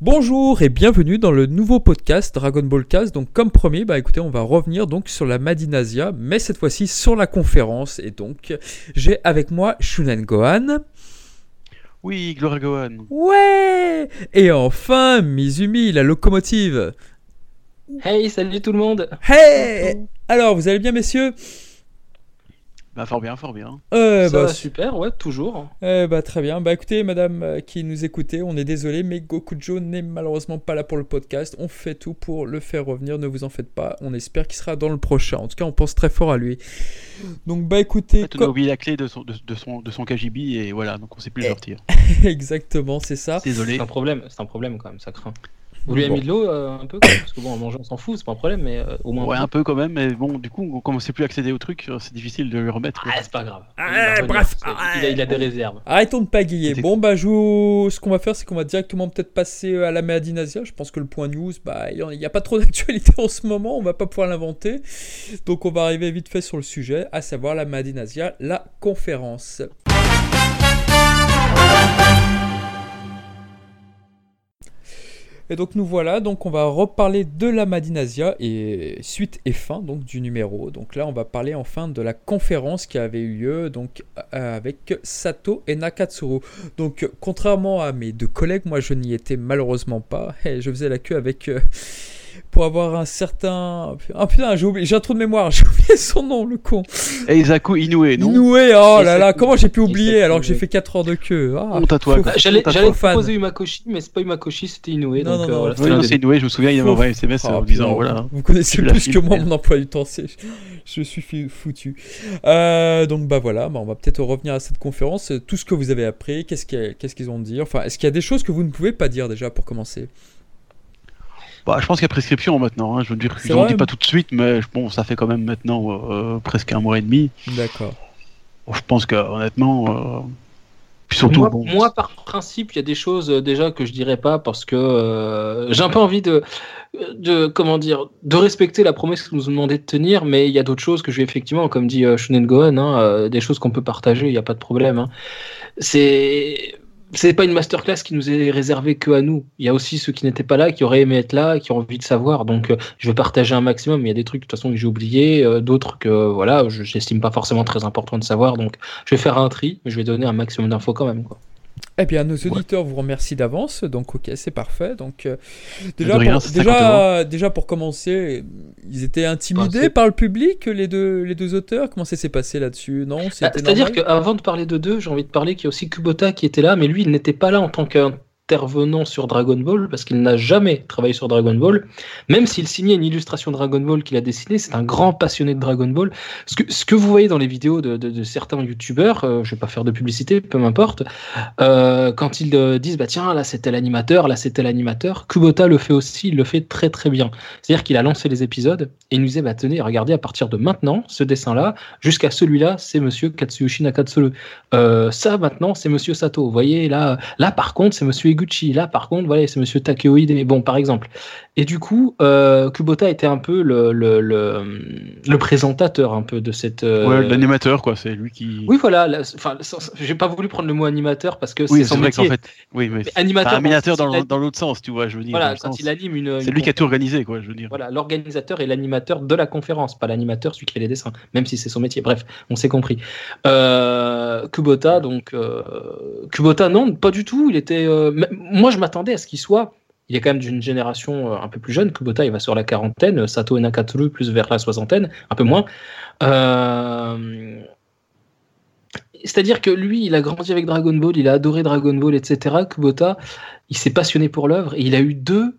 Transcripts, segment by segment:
Bonjour et bienvenue dans le nouveau podcast Dragon Ball Cast. Donc comme promis, bah écoutez, on va revenir donc sur la Madinasia, mais cette fois-ci sur la conférence. Et donc j'ai avec moi Shunen Gohan. Oui, Gloria Gohan. Ouais Et enfin Mizumi, la locomotive. Hey, salut tout le monde Hey Alors, vous allez bien messieurs? Bah fort bien, fort bien. Euh, Ça bah, va super, ouais, toujours. Eh bah, très bien. Bah écoutez, madame euh, qui nous écoutez, on est désolé, mais Gokujo n'est malheureusement pas là pour le podcast. On fait tout pour le faire revenir, ne vous en faites pas. On espère qu'il sera dans le prochain. En tout cas, on pense très fort à lui. Donc bah En écoutez, fait, on a comme- oublié la clé de son, de, de son, de son KGB et voilà, donc on sait plus le Eh. sortir. exactement, c'est ça. Désolé. C'est un problème, c'est un problème quand même, ça craint. Vous lui avez Bon. mis de l'eau euh, un peu Parce que bon, en mangeant, on s'en fout, c'est pas un problème, mais euh, au moins. Ouais, un peu quand même, mais bon, du coup, comme on sait plus accéder au truc, euh, c'est difficile de le remettre. Ah, c'est pas grave. Ah, Il revenir, bref, ah, il, a, il a des réserves. Arrêtons de pagayer. Bon, bah, je ce qu'on va faire, c'est qu'on va directement peut-être passer à la Méadinasia. Je pense que le point news, bah, il n'y a pas trop d'actualité en ce moment. On va pas pouvoir l'inventer. Donc, on va arriver vite fait sur le sujet, à savoir la Méadinasia, la conférence. Et donc nous voilà, donc on va reparler de la Madinasia et suite et fin donc du numéro. Donc là on va parler enfin de la conférence qui avait eu lieu donc avec Sato et Nakatsuru. Donc contrairement à mes deux collègues, moi je n'y étais malheureusement pas. Et je faisais la queue avec euh, pour avoir un certain ah putain j'ai oublié j'ai un trou de mémoire j'ai oublié son nom le con. Eizaku Inoue, non? Inoue oh là là comment j'ai pu oublier alors que j'ai fait 4 heures de queue. Ah, Honte à toi, J'allais proposer Umakoshi, mais c'est pas Umakoshi, c'était Inoue. Non, donc, non, euh, non. voilà, Oui, c'était non, un c'est Inoue, je me souviens, il m'a envoyé un SMS en disant putain, voilà. Vous connaissez plus que moi mon emploi du temps, c'est- je suis foutu. Euh, donc bah voilà, bah, on va peut-être revenir à cette conférence, euh, tout ce que vous avez appris, qu'est-ce qu'ils ont dit, enfin est-ce qu'il y a des choses que vous ne pouvez pas dire déjà pour commencer? Bah, je pense qu'il y a prescription maintenant, hein, je n'en vrai dis pas tout de suite, mais bon, ça fait quand même maintenant euh, presque un mois et demi. D'accord. Bon, je pense que honnêtement, euh, puis surtout, moi, bon, moi, par principe, il y a des choses euh, déjà que je dirais pas parce que euh, j'ai un peu envie de, de comment dire, de respecter la promesse que nous ont demandé de tenir, mais il y a d'autres choses que je vais effectivement, comme dit euh, Shunen Gohan, hein, euh, des choses qu'on peut partager, il n'y a pas de problème. hein. C'est c'est pas une masterclass qui nous est réservée que à nous. Il y a aussi ceux qui n'étaient pas là, qui auraient aimé être là, qui ont envie de savoir. Donc, euh, je vais partager un maximum. Il y a des trucs de toute façon que j'ai oubliés, euh, d'autres que voilà, je j'estime pas forcément très important de savoir. Donc, je vais faire un tri, mais je vais donner un maximum d'infos quand même. Eh bien, nos auditeurs vous remercient d'avance, donc ok, c'est parfait. Donc euh, déjà, rien, pour, c'est 50 déjà, déjà pour commencer, ils étaient intimidés Ah, par le public, les deux, les deux auteurs. Comment ça s'est passé là-dessus? Non, c'était C'est-à-dire qu'avant de parler de deux, j'ai envie de parler qu'il y a aussi Kubota qui était là, mais lui, il n'était pas là en tant qu'intervenant sur Dragon Ball, parce qu'il n'a jamais travaillé sur Dragon Ball. Même s'il signait une illustration Dragon Ball qu'il a dessinée, c'est un grand passionné de Dragon Ball. Ce que, ce que vous voyez dans les vidéos de, certains youtubeurs, euh, je vais pas faire de publicité, peu m'importe, euh, quand ils euh, disent, bah tiens, là c'était l'animateur, là c'était l'animateur, Kubota le fait aussi, il le fait très très bien. C'est-à-dire qu'il a lancé les épisodes et il nous disait, bah tenez, regardez, à partir de maintenant, ce dessin-là, jusqu'à celui-là, c'est monsieur Katsuyoshi Nakatsuru. Ça, maintenant, c'est monsieur Sato. Vous voyez, là, là par contre, c'est monsieur Eguchi. Là, par contre, voilà, c'est monsieur Takeo Ide. Bon, par exemple. Et du coup, euh, Kubota était un peu le, le, le, le présentateur un peu de cette. euh, ouais, l'animateur, quoi, c'est lui qui. Oui, voilà. là, Enfin, j'ai pas voulu prendre le mot animateur parce que Oui, c'est son vrai métier. qu'en fait, oui, mais Mais animateur, animateur dans- dans, l'autre sens, tu vois, je veux dire. Voilà, quand sens. il anime une. C'est lui qui a tout organisé, quoi, je veux dire. voilà, l'organisateur et l'animateur de la conférence, pas l'animateur, celui qui fait les dessins, même si c'est son métier. Bref, on s'est compris. Euh, Kubota, donc euh, Kubota, non, pas du tout. Il était, moi, je m'attendais à ce qu'il soit. Il est quand même d'une génération euh, un peu plus jeune. Kubota, il va sur la quarantaine. Sato et Nakatsuru plus vers la soixantaine, un peu moins. Euh, C'est-à-dire que lui, il a grandi avec Dragon Ball, il a adoré Dragon Ball, etc. Kubota, il s'est passionné pour l'œuvre et il a eu deux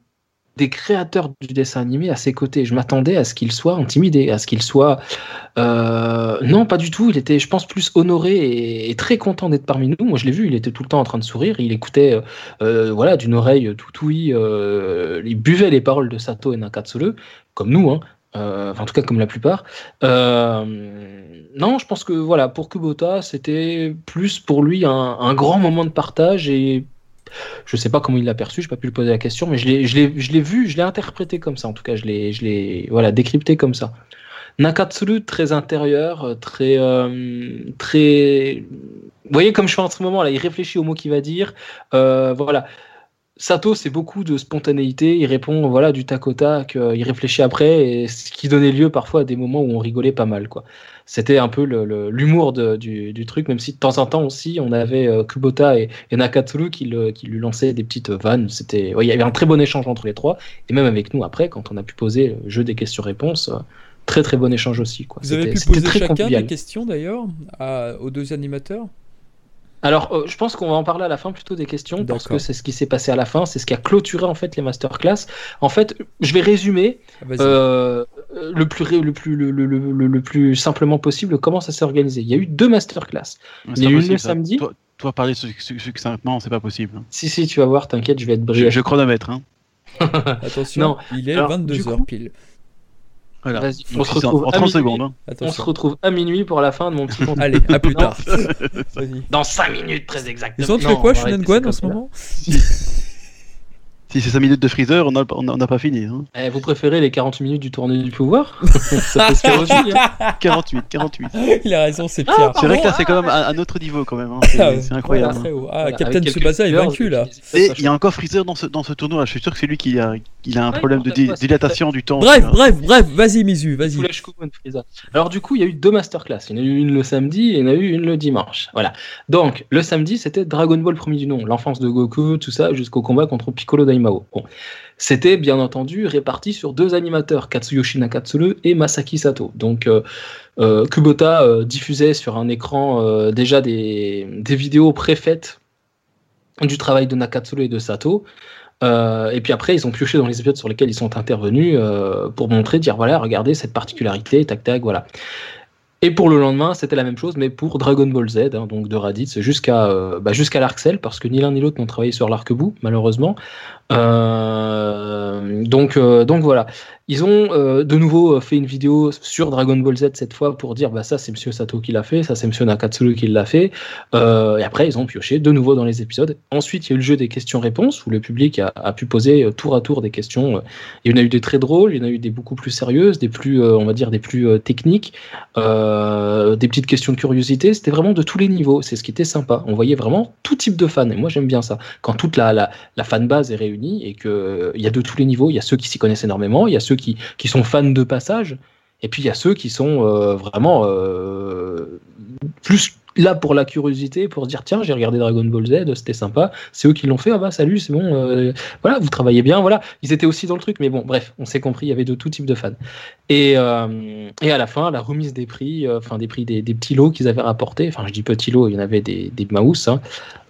des créateurs du dessin animé à ses côtés. Je m'attendais à ce qu'il soit intimidé, à ce qu'il soit... euh, Non, pas du tout. Il était, je pense, plus honoré et, très content d'être parmi nous. Moi, je l'ai vu, il était tout le temps en train de sourire. Il écoutait euh, voilà, d'une oreille tout ouïe. euh, il buvait les paroles de Sato et Nakatsuru, comme nous, hein. En tout cas comme la plupart. Non, je pense que voilà, pour Kubota, c'était plus pour lui un, un grand moment de partage et je sais pas comment il l'a perçu, j'ai pas pu lui poser la question, mais je l'ai, vu, je l'ai interprété comme ça. En tout cas, je l'ai, voilà, décrypté comme ça. Nakatsuru très intérieur, très, euh, très. Vous voyez comme je fais en ce moment là, il réfléchit aux mots qu'il va dire. Euh, voilà. Sato, c'est beaucoup de spontanéité. Il répond voilà du tac au tac. euh, il réfléchit après, et ce qui donnait lieu parfois à des moments où on rigolait pas mal. quoi. C'était un peu l'humour du, du truc, même si de temps en temps aussi, on avait euh, Kubota et, et Nakatsuru qui, le- qui lui lançaient des petites vannes. C'était, ouais, il y avait un très bon échange entre les trois, et même avec nous après, quand on a pu poser le jeu des questions-réponses, euh, très très bon échange aussi. Quoi. Vous avez pu poser chacun convivial. des questions d'ailleurs aux deux animateurs? Alors, euh, je pense qu'on va en parler à la fin plutôt des questions parce que c'est ce qui s'est passé à la fin, c'est ce qui a clôturé en fait les masterclass. En fait, je vais résumer euh, le plus ré- le plus le, le- le- le- le plus simplement possible comment ça s'est organisé. Il y a eu deux masterclass. Il y a eu une le samedi. Toi, toi parler su- su- succinctement, c'est pas possible. Si si, tu vas voir, t'inquiète, je vais être Je, bref. je chronomètre. Hein. Attention, non. il est Alors, 22 du h coup- pile. Voilà. Vas-y, on Donc, se retrouve en à 30 minuit. secondes. hein. On se retrouve à minuit pour la fin de mon petit compte. Allez, à plus tard. Dans 5 minutes très exactement. Ils ont fais quoi, arrêter Gwen, en ce moment? Si c'est 5 minutes de freezer, on n'a on pas fini. Hein. Eh, vous préférez les 40 minutes du tournoi du pouvoir? Ça peut se faire aussi. hein. 48, 48. Il a raison, c'est Ah, Pierre. C'est vrai que là, c'est ah, quand même un, un autre niveau quand même. hein. C'est Ah c'est incroyable. Voilà. Ah, Voilà, Captain Tsubasa est vaincu là. Et il y a encore Freezer dans ce, dans ce tournoi. Je suis sûr que c'est lui qui a, il a un Ouais, problème de di- dilatation du temps. Bref, bref, bref, vas-y Mizu, vas-y. Alors du coup, il y a eu deux masterclass. Il y en a eu une le samedi et il y en a eu une le dimanche. Voilà. Donc le samedi, c'était Dragon Ball premier du nom, l'enfance de Goku, tout ça, jusqu'au combat contre Piccolo C'était bien entendu réparti sur deux animateurs, Katsuyoshi Nakatsuru et Masaki Sato. Donc euh, euh, Kubota euh, diffusait sur un écran déjà des, vidéos préfaites du travail de Nakatsuru et de Sato. Et puis après, ils ont pioché dans les épisodes sur lesquels ils sont intervenus pour montrer, dire voilà, regardez cette particularité, tac tac, voilà. Et pour le lendemain, c'était la même chose, mais pour Dragon Ball Z, hein, donc de Raditz jusqu'à euh, bah, jusqu'à parce que ni l'un ni l'autre n'ont travaillé sur l'arc malheureusement. Euh, donc, euh, donc voilà. Ils ont euh, de nouveau fait une vidéo sur Dragon Ball Z cette fois pour dire bah ça c'est Monsieur Sato qui l'a fait, ça c'est Monsieur Nakatsuru qui l'a fait. Et après ils ont pioché de nouveau dans les épisodes. Ensuite il y a eu le jeu des questions-réponses où le public a, pu poser tour à tour des questions. Il y en a eu des très drôles, il y en a eu des beaucoup plus sérieuses, des plus on va dire des plus techniques, des petites questions de curiosité. C'était vraiment de tous les niveaux. C'est ce qui était sympa. On voyait vraiment tout type de fans et moi j'aime bien ça. Quand toute la, la, la fanbase est réunie et que euh, il y a de tous les niveaux. Il y a ceux qui s'y connaissent énormément, il y a ceux qui, qui sont fans de passage, et puis il y a ceux qui sont euh, vraiment euh, plus là pour la curiosité, pour se dire tiens j'ai regardé Dragon Ball Z, c'était sympa. C'est eux qui l'ont fait. Ah bah salut, c'est bon. euh, voilà, vous travaillez bien. Voilà, ils étaient aussi dans le truc, mais bon, bref, on s'est compris. Il y avait de tout type de fans. Et, et à la fin, la remise des prix, enfin des prix des, des petits lots qu'ils avaient rapportés. Enfin, je dis petits lots, il y en avait des, des mouse, hein,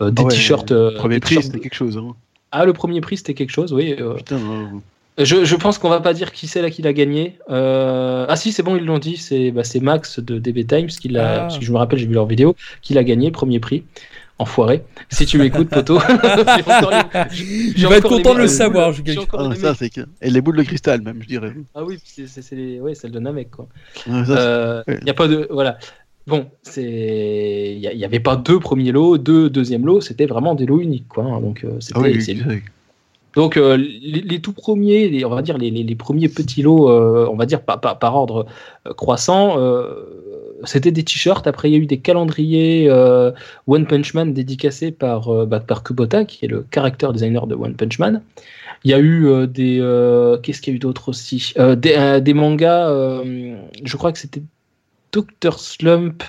des Ah ouais, t-shirts. Premier des prix, c'était quelque chose. Hein. Ah, le premier prix, c'était quelque chose, oui. euh, Putain, euh, je, je pense qu'on va pas dire qui c'est là qui l'a gagné. Euh, Ah si, c'est bon, ils l'ont dit. C'est bah, c'est Max de DB Times qui l'a. Ah. Parce que je me rappelle, j'ai vu leur vidéo, qui l'a gagné, premier prix. Enfoiré. Si tu m'écoutes, poteau. J'ai encore les- Il j'ai va être content de le savoir, je ah, ça, mecs. c'est que... Et les boules de cristal, même, je dirais. Ah oui, c'est les- ouais, celle de Namek, quoi. Ouais, Euh, Il ouais. y a pas de. Voilà. Bon, c'est. Il y, a- il y avait pas deux premiers lots, deux deuxièmes lots, c'était vraiment des lots uniques, quoi. hein. Donc, euh, c'était. Ah oui, c'est- oui, oui. Donc euh, les, les tout premiers, les- on va dire les, les- premiers petits lots, euh, on va dire par, par- par ordre croissant, euh, c'était des t-shirts. Après il y a eu des calendriers One Punch Man dédicacés par, bah, par Kubota, qui est le character designer de One Punch Man. Il y a eu des, qu'est-ce qu'il y a eu d'autre aussi? Des, des mangas. je crois que c'était Dr Slump.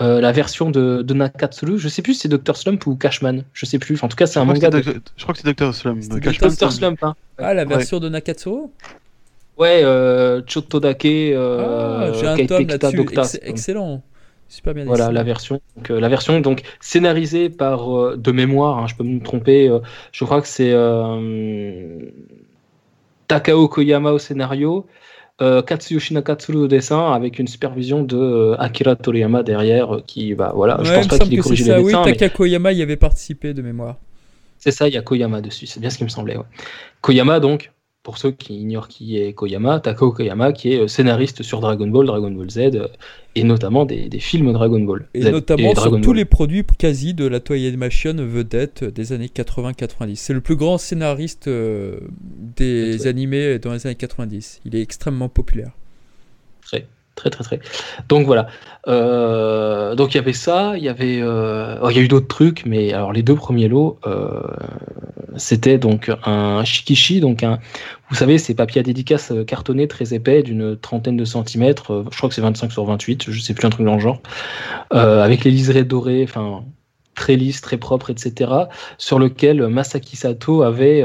euh, la version de, de Nakatsuru, je sais plus si c'est Dr Slump ou Cashman, je sais plus. En tout cas, c'est un manga. de- Dr- Je crois que c'est Dr. Slum. C'était Cashman, Dr. Slump, hein. Ah, la Ouais. version de Nakatsuru Ouais, euh, Chotodake, euh, Ah, j'ai un tome Kita là-dessus. Docta. Ex- excellent. Super bien Voilà dessiné. la version. Donc, euh, la version donc scénarisée par euh, de mémoire, hein, je peux me tromper. euh, je crois que c'est euh, Takao Koyama au scénario, euh, Katsuyoshi Nakatsuru au dessin, avec une supervision de euh, Akira Toriyama derrière, euh, qui va voilà. je Ouais, pense il me pas qu'il ait corrigé les Oui, dessins, mais Taka Koyama y avait participé de mémoire. c'est ça. Il y a Koyama dessus. C'est bien ce qui me semblait. ouais. Koyama donc. Pour ceux qui ignorent qui est Koyama, Takao Koyama, qui est euh, scénariste sur Dragon Ball, Dragon Ball Z, euh, et notamment des, des films Dragon Ball. Et notamment sur tous les produits quasi de la Toei Animation vedette des années 80-90. C'est le plus grand scénariste euh, des animés dans les années 90. Il est extrêmement populaire. Très, très, très. Donc voilà. Euh, donc il y avait ça, il y avait, euh, oh, il y a eu d'autres trucs, mais alors les deux premiers lots, euh, c'était donc un shikishi, donc un, vous savez, ces papiers à dédicace cartonnés très épais d'une trentaine de centimètres, je crois que c'est 25 sur 28, je sais plus un truc dans le genre, avec les liserés dorés, enfin très lisse, très propre, etc., sur lequel Masaki Sato avait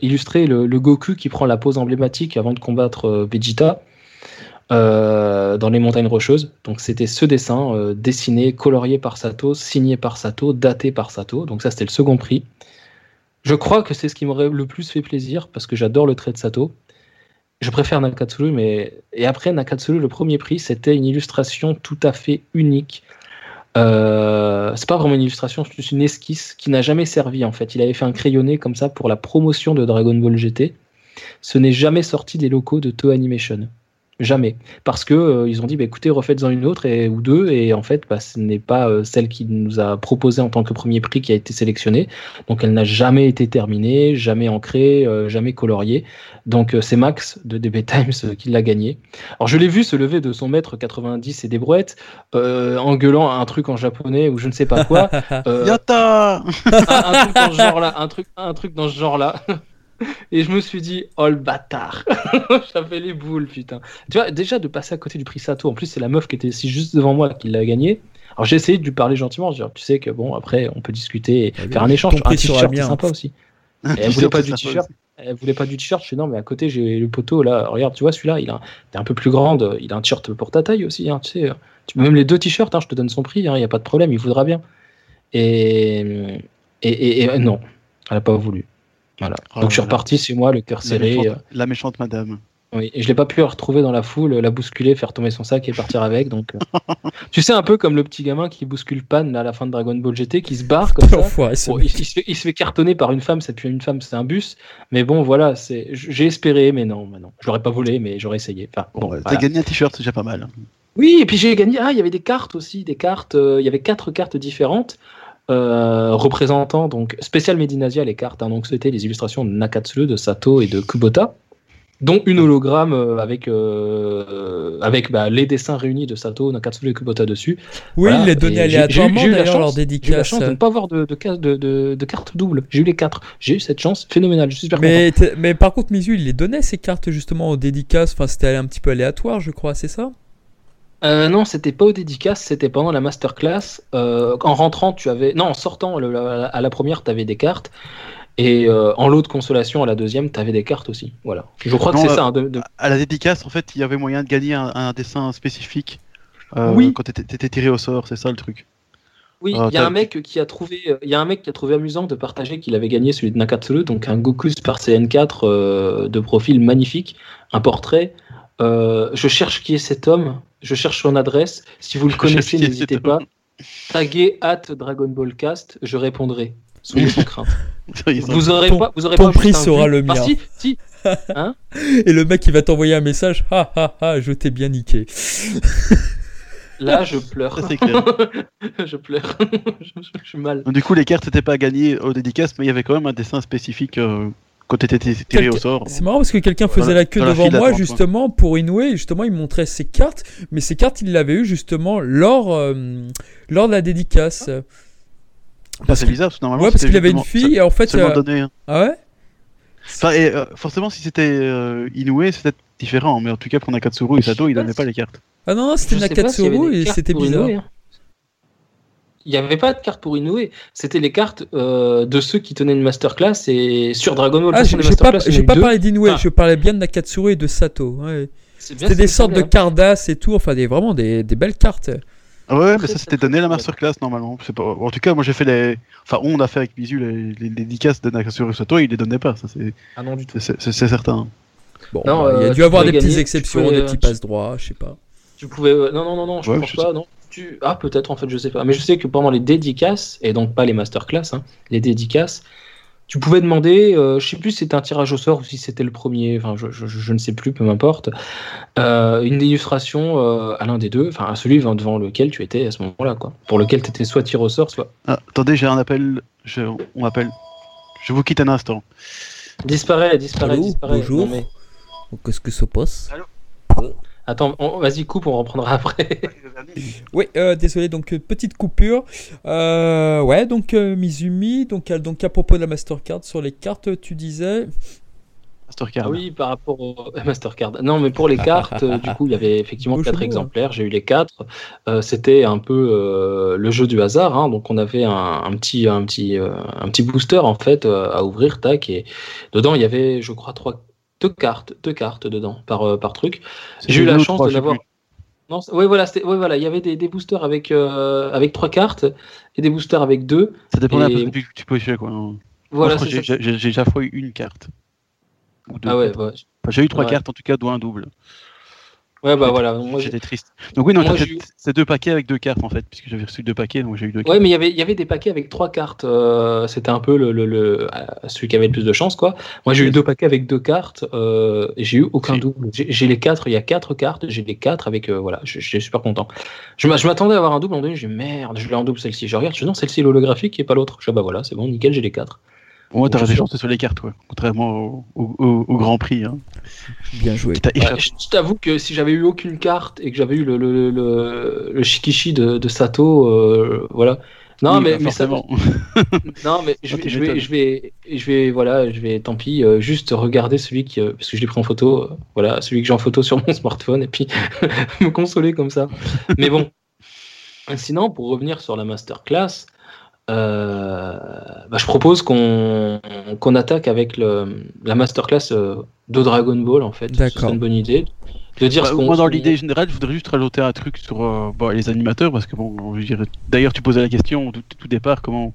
illustré le, Goku qui prend la pose emblématique avant de combattre Vegeta. Euh, dans les montagnes rocheuses. Donc c'était ce dessin euh, dessiné, colorié par Sato, signé par Sato, daté par Sato. Donc ça c'était le second prix. Je crois que c'est ce qui m'aurait le plus fait plaisir parce que j'adore le trait de Sato. Je préfère Nakatsuru, mais et après Nakatsuru, le premier prix, c'était une illustration tout à fait unique. Euh, c'est pas vraiment une illustration, c'est juste une esquisse qui n'a jamais servi en fait. Il avait fait un crayonné comme ça pour la promotion de Dragon Ball GT. Ce n'est jamais sorti des locaux de Toho Animation. Jamais. Parce que euh, ils ont dit, bah, écoutez, refaites-en une autre et, ou deux, et en fait, bah, ce n'est pas euh, celle qui nous a proposé en tant que premier prix qui a été sélectionnée. Donc elle n'a jamais été terminée, jamais ancrée, euh, jamais coloriée. Donc c'est Max de DB Times qui l'a gagné. Alors je l'ai vu se lever de son mètre 90 et des brouettes, en gueulant un truc en japonais ou je ne sais pas quoi. Yata un, un truc dans ce genre-là, un truc, un truc dans ce genre-là. Et je me suis dit, oh le bâtard, j'avais les boules, putain. Tu vois, déjà de passer à côté du prix Sato, en plus c'est la meuf qui était ici juste devant moi qui l'a gagné. Alors j'ai essayé de lui parler gentiment, je dis, tu sais que bon, après on peut discuter et Ah faire un échange. Un t-shirt, c'est sympa aussi. Et elle voulait pas du t-shirt. Elle voulait pas du t-shirt. Je fais non, mais à côté j'ai le poteau là. Regarde, tu vois celui-là, il a, t'es un peu plus grande. Il a un t-shirt pour ta taille aussi. Hein, tu sais, tu même les deux t-shirts, hein, je te donne son prix. Il y a pas de problème, il voudra bien. Et et, et- et, non, elle a pas voulu. Voilà. Oh Donc je suis reparti chez moi, le cœur serré. méchante, euh, la méchante madame. oui, et je l'ai pas pu la retrouver dans la foule, la bousculer, faire tomber son sac et partir avec. Donc, euh, tu sais un peu comme le petit gamin qui bouscule Pan là, à la fin de Dragon Ball GT, qui se barre comme ça. Bon, il, il se fait, il se fait cartonner par une femme, c'est plus une femme, c'est un bus. Mais bon, voilà, c'est, j'ai espéré, mais non, mais non. Je l'aurais pas volé, mais j'aurais essayé. Enfin, bon, Bon, ouais, voilà. T'as gagné un t-shirt, c'est déjà pas mal. Oui, et puis j'ai gagné. Ah, il y avait des cartes aussi, des cartes. euh, il y avait quatre cartes différentes. Euh, représentant donc spécial Medinasia les cartes hein, donc c'était les illustrations de Nakatsuru de Sato et de Kubota dont une hologramme euh, avec euh, avec bah, les dessins réunis de Sato Nakatsuru et Kubota dessus. Oui, Voilà, il les donnait aléatoirement j'ai eu- la d'ailleurs chance- leur j'ai eu la dédicace. chance de ne pas avoir de, de, ca- de, de, de cartes doubles. J'ai eu les quatre. J'ai eu cette chance phénoménale. Je suis super content. Mais, t'es- mais par contre, Mizu, il les donnait ces cartes justement aux dédicaces. Enfin, c'était un petit peu aléatoire, je crois, c'est ça? Euh, non, c'était pas aux dédicaces, c'était pendant la masterclass. Euh, en rentrant, tu avais. Non, en sortant le- la- à la première, tu avais des cartes. Et euh, en lot de consolation, à la deuxième, tu avais des cartes aussi. Voilà. Je crois Non, que c'est ça. hein, de- de- À la dédicace, en fait, il y avait moyen de gagner un, un dessin spécifique. Oui. Quand t'étais t'étais tiré au sort, c'est ça le truc. Oui, il y a un mec qui a trouvé, il y a un mec qui a trouvé amusant de partager qu'il avait gagné celui de Nakatsuru, donc un Goku Super Saiyan 4 euh, de profil magnifique, un portrait. Je cherche qui est cet homme, je cherche son adresse. Si vous le connaissez, n'hésitez pas. Taguez at Dragon Ball Cast, je répondrai. Soyez sans crainte. Vous aurez Ton- pas, vous aurez ton pas juste prix un sera vu. le Ah, mien. si, si. Et le mec, il va t'envoyer un message. Ah ah ah, je t'ai bien niqué. Là, je pleure. Ça, c'est clair. je pleure. je, je- je suis mal. Du coup, les cartes n'étaient pas gagnées aux dédicaces, mais il y avait quand même un dessin spécifique euh, quand t'étais tiré au sort. C'est marrant parce que quelqu'un faisait la queue la devant moi d'attente, justement pour Inoue. et Justement, il montrait ses cartes, mais ces cartes, il l'avait eu justement lors, euh, lors de la dédicace. Bah, c'est bizarre, parce que normalement, Ouais, parce qu'il avait une fille et en fait. euh, donné. hein. Ah ouais? Enfin, et, euh, forcément, si c'était euh, Inoue, c'était différent, mais en tout cas, pour Nakatsuru et Sato, ils donnaient pas les cartes. Ah non, non, c'était Nakatsuru et c'était bizarre. Inoue, hein. Il n'y avait pas de carte pour Inoue. C'était les cartes euh, de ceux qui tenaient une masterclass et sur Dragon Ball. Ah, j'ai pas, il pas parlé d'Inoue, Ah. je parlais bien de Nakatsuru et de Sato. ouais. C'était des sortes de cardas et tout, enfin des, vraiment des, des belles cartes. Ah ouais, mais ça c'était donné la masterclass normalement. Pas... En tout cas, moi j'ai fait les. Enfin, on a fait avec Bisu les, dédicaces de Nakatsuru et Sato, ils les donnaient pas, ça c'est Ah non, du tout. c'est- certain. Bon, Non, il y a euh, dû avoir des petites exceptions, pouvais, des euh, petits tu- passe droits, je sais pas. Tu pouvais. euh, Non, non, non, non, je Ouais, pense je pas. Non. Tu... Ah, peut-être en fait, je sais pas. Mais je sais que pendant les dédicaces, et donc pas les masterclass, hein, les dédicaces, tu pouvais demander, euh, je sais plus si c'était un tirage au sort ou si c'était le premier, enfin, je, je- je ne sais plus, peu m'importe, euh, une illustration euh, à l'un des deux, enfin à celui devant lequel tu étais à ce moment-là, quoi. Pour lequel tu étais soit tiré au sort, soit. Ah, attendez, j'ai un appel. Je... On m'appelle. Je vous quitte un instant. Disparaît, disparaît, Allô, disparaît. bonjour. Mais- Qu'est-ce que ça passe? Attends, on- vas-y, coupe, on reprendra après. Oui, euh, désolé, donc euh, petite coupure. Euh, ouais, donc euh, Mizumi, donc, à- donc à propos de la Mastercard sur les cartes, tu disais. Mastercard. Ah oui, par rapport au Mastercard. Non, mais pour les cartes, du coup, il y avait effectivement Beau quatre hein. exemplaires. J'ai eu les quatre. Euh, C'était un peu euh, le jeu du hasard. hein. Donc, on avait un, un petit, un petit, euh, un petit booster en fait euh, à ouvrir, tac, et dedans il y avait, je crois, trois, deux cartes, deux cartes dedans par, euh, par truc. J'ai eu la chance de l'avoir. Non, ouais, voilà, c'était- ouais, voilà, il y avait des, des boosters avec, euh, avec trois cartes et des boosters avec deux. Ça dépend un peu Et- de ce que tu peux jouer, quoi. Voilà, j'ai déjà fois eu une carte. Ou deux, Ah ouais, peut-être. ouais. Enfin, j'ai eu trois Ouais. cartes, en tout cas, dont un double. Ouais, bah voilà. Moi, J'étais triste. Donc oui, non, j'ai eu- c'est deux paquets avec deux cartes, en fait, puisque j'avais reçu deux paquets, donc j'ai eu deux Ouais, cartes. mais il y avait- il y avait des paquets avec trois cartes. euh, C'était un peu le, le- le- euh, celui qui avait le plus de chance, quoi. Moi, j'ai eu deux paquets avec deux cartes euh, et j'ai eu aucun double. J'ai les quatre, il y a quatre cartes, j'ai les quatre avec. euh, voilà, j'étais super content. Je m'a- je m'attendais à avoir un double, en donné, j'ai merde, je l'ai en double celle-ci. Je regarde, je dis non, celle-ci est l'holographique et pas l'autre. Je dis, ah bah voilà, c'est bon, nickel, j'ai les quatre. Au moins, t'as je des chances sur les cartes. Contrairement au, au- au- au Grand Prix. Hein. Bien joué. Ouais, je t'avoue que si j'avais eu aucune carte et que j'avais eu le, le, le, le Shikishi de, de Sato, euh, voilà. Non, Oui, mais, bah, mais ça. Non, mais je vais, je vais, je vais, je vais, voilà, je vais, tant pis, euh, juste regarder celui qui, euh, parce que je l'ai pris en photo, euh, voilà, celui que j'ai en photo sur mon smartphone, et puis me consoler comme ça. Mais bon, sinon, pour revenir sur la masterclass, euh, bah, je propose qu'on qu'on attaque avec le, la masterclass euh, de Dragon Ball, en fait. Ce D'accord. serait une bonne idée. De dire Bah, ce moi, dans l'idée générale, je voudrais juste rajouter un truc sur euh, bon, les animateurs, parce que bon. D'ailleurs, tu posais la question au tout, tout départ, comment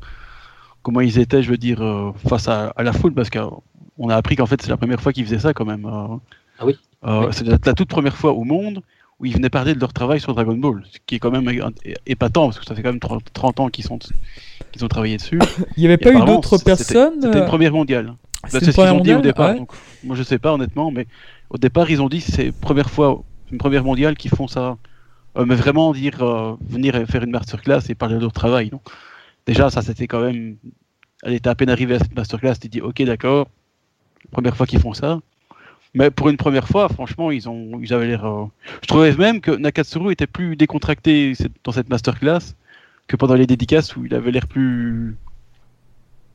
comment ils étaient, je veux dire, euh, face à, à la foule, parce qu'on a appris qu'en fait, c'est la première fois qu'ils faisaient ça, quand même. euh. Ah oui. Euh, Oui. C'est la, la toute première fois au monde où ils venaient parler de leur travail sur Dragon Ball, ce qui est quand même épatant, parce que ça fait quand même 30, 30 ans qu'ils sont qu'ils ont travaillé dessus. Il n'y avait pas eu d'autres personnes C'était euh, une première mondiale. c'est ce qu'ils ont dit au départ. Ouais. donc, moi, je sais pas honnêtement, mais au départ, ils ont dit c'est première fois, une première mondiale qui font ça. Euh, mais vraiment dire euh, venir faire une masterclass et parler de leur travail. Donc, déjà, ça c'était quand même. Elle était à peine arrivée à cette masterclass, tu dis ok, d'accord, première fois qu'ils font ça. Mais pour une première fois, franchement, ils ont, ils avaient l'air. euh, Je trouvais même que Nakatsuru était plus décontracté dans cette masterclass que pendant les dédicaces où il avait l'air plus.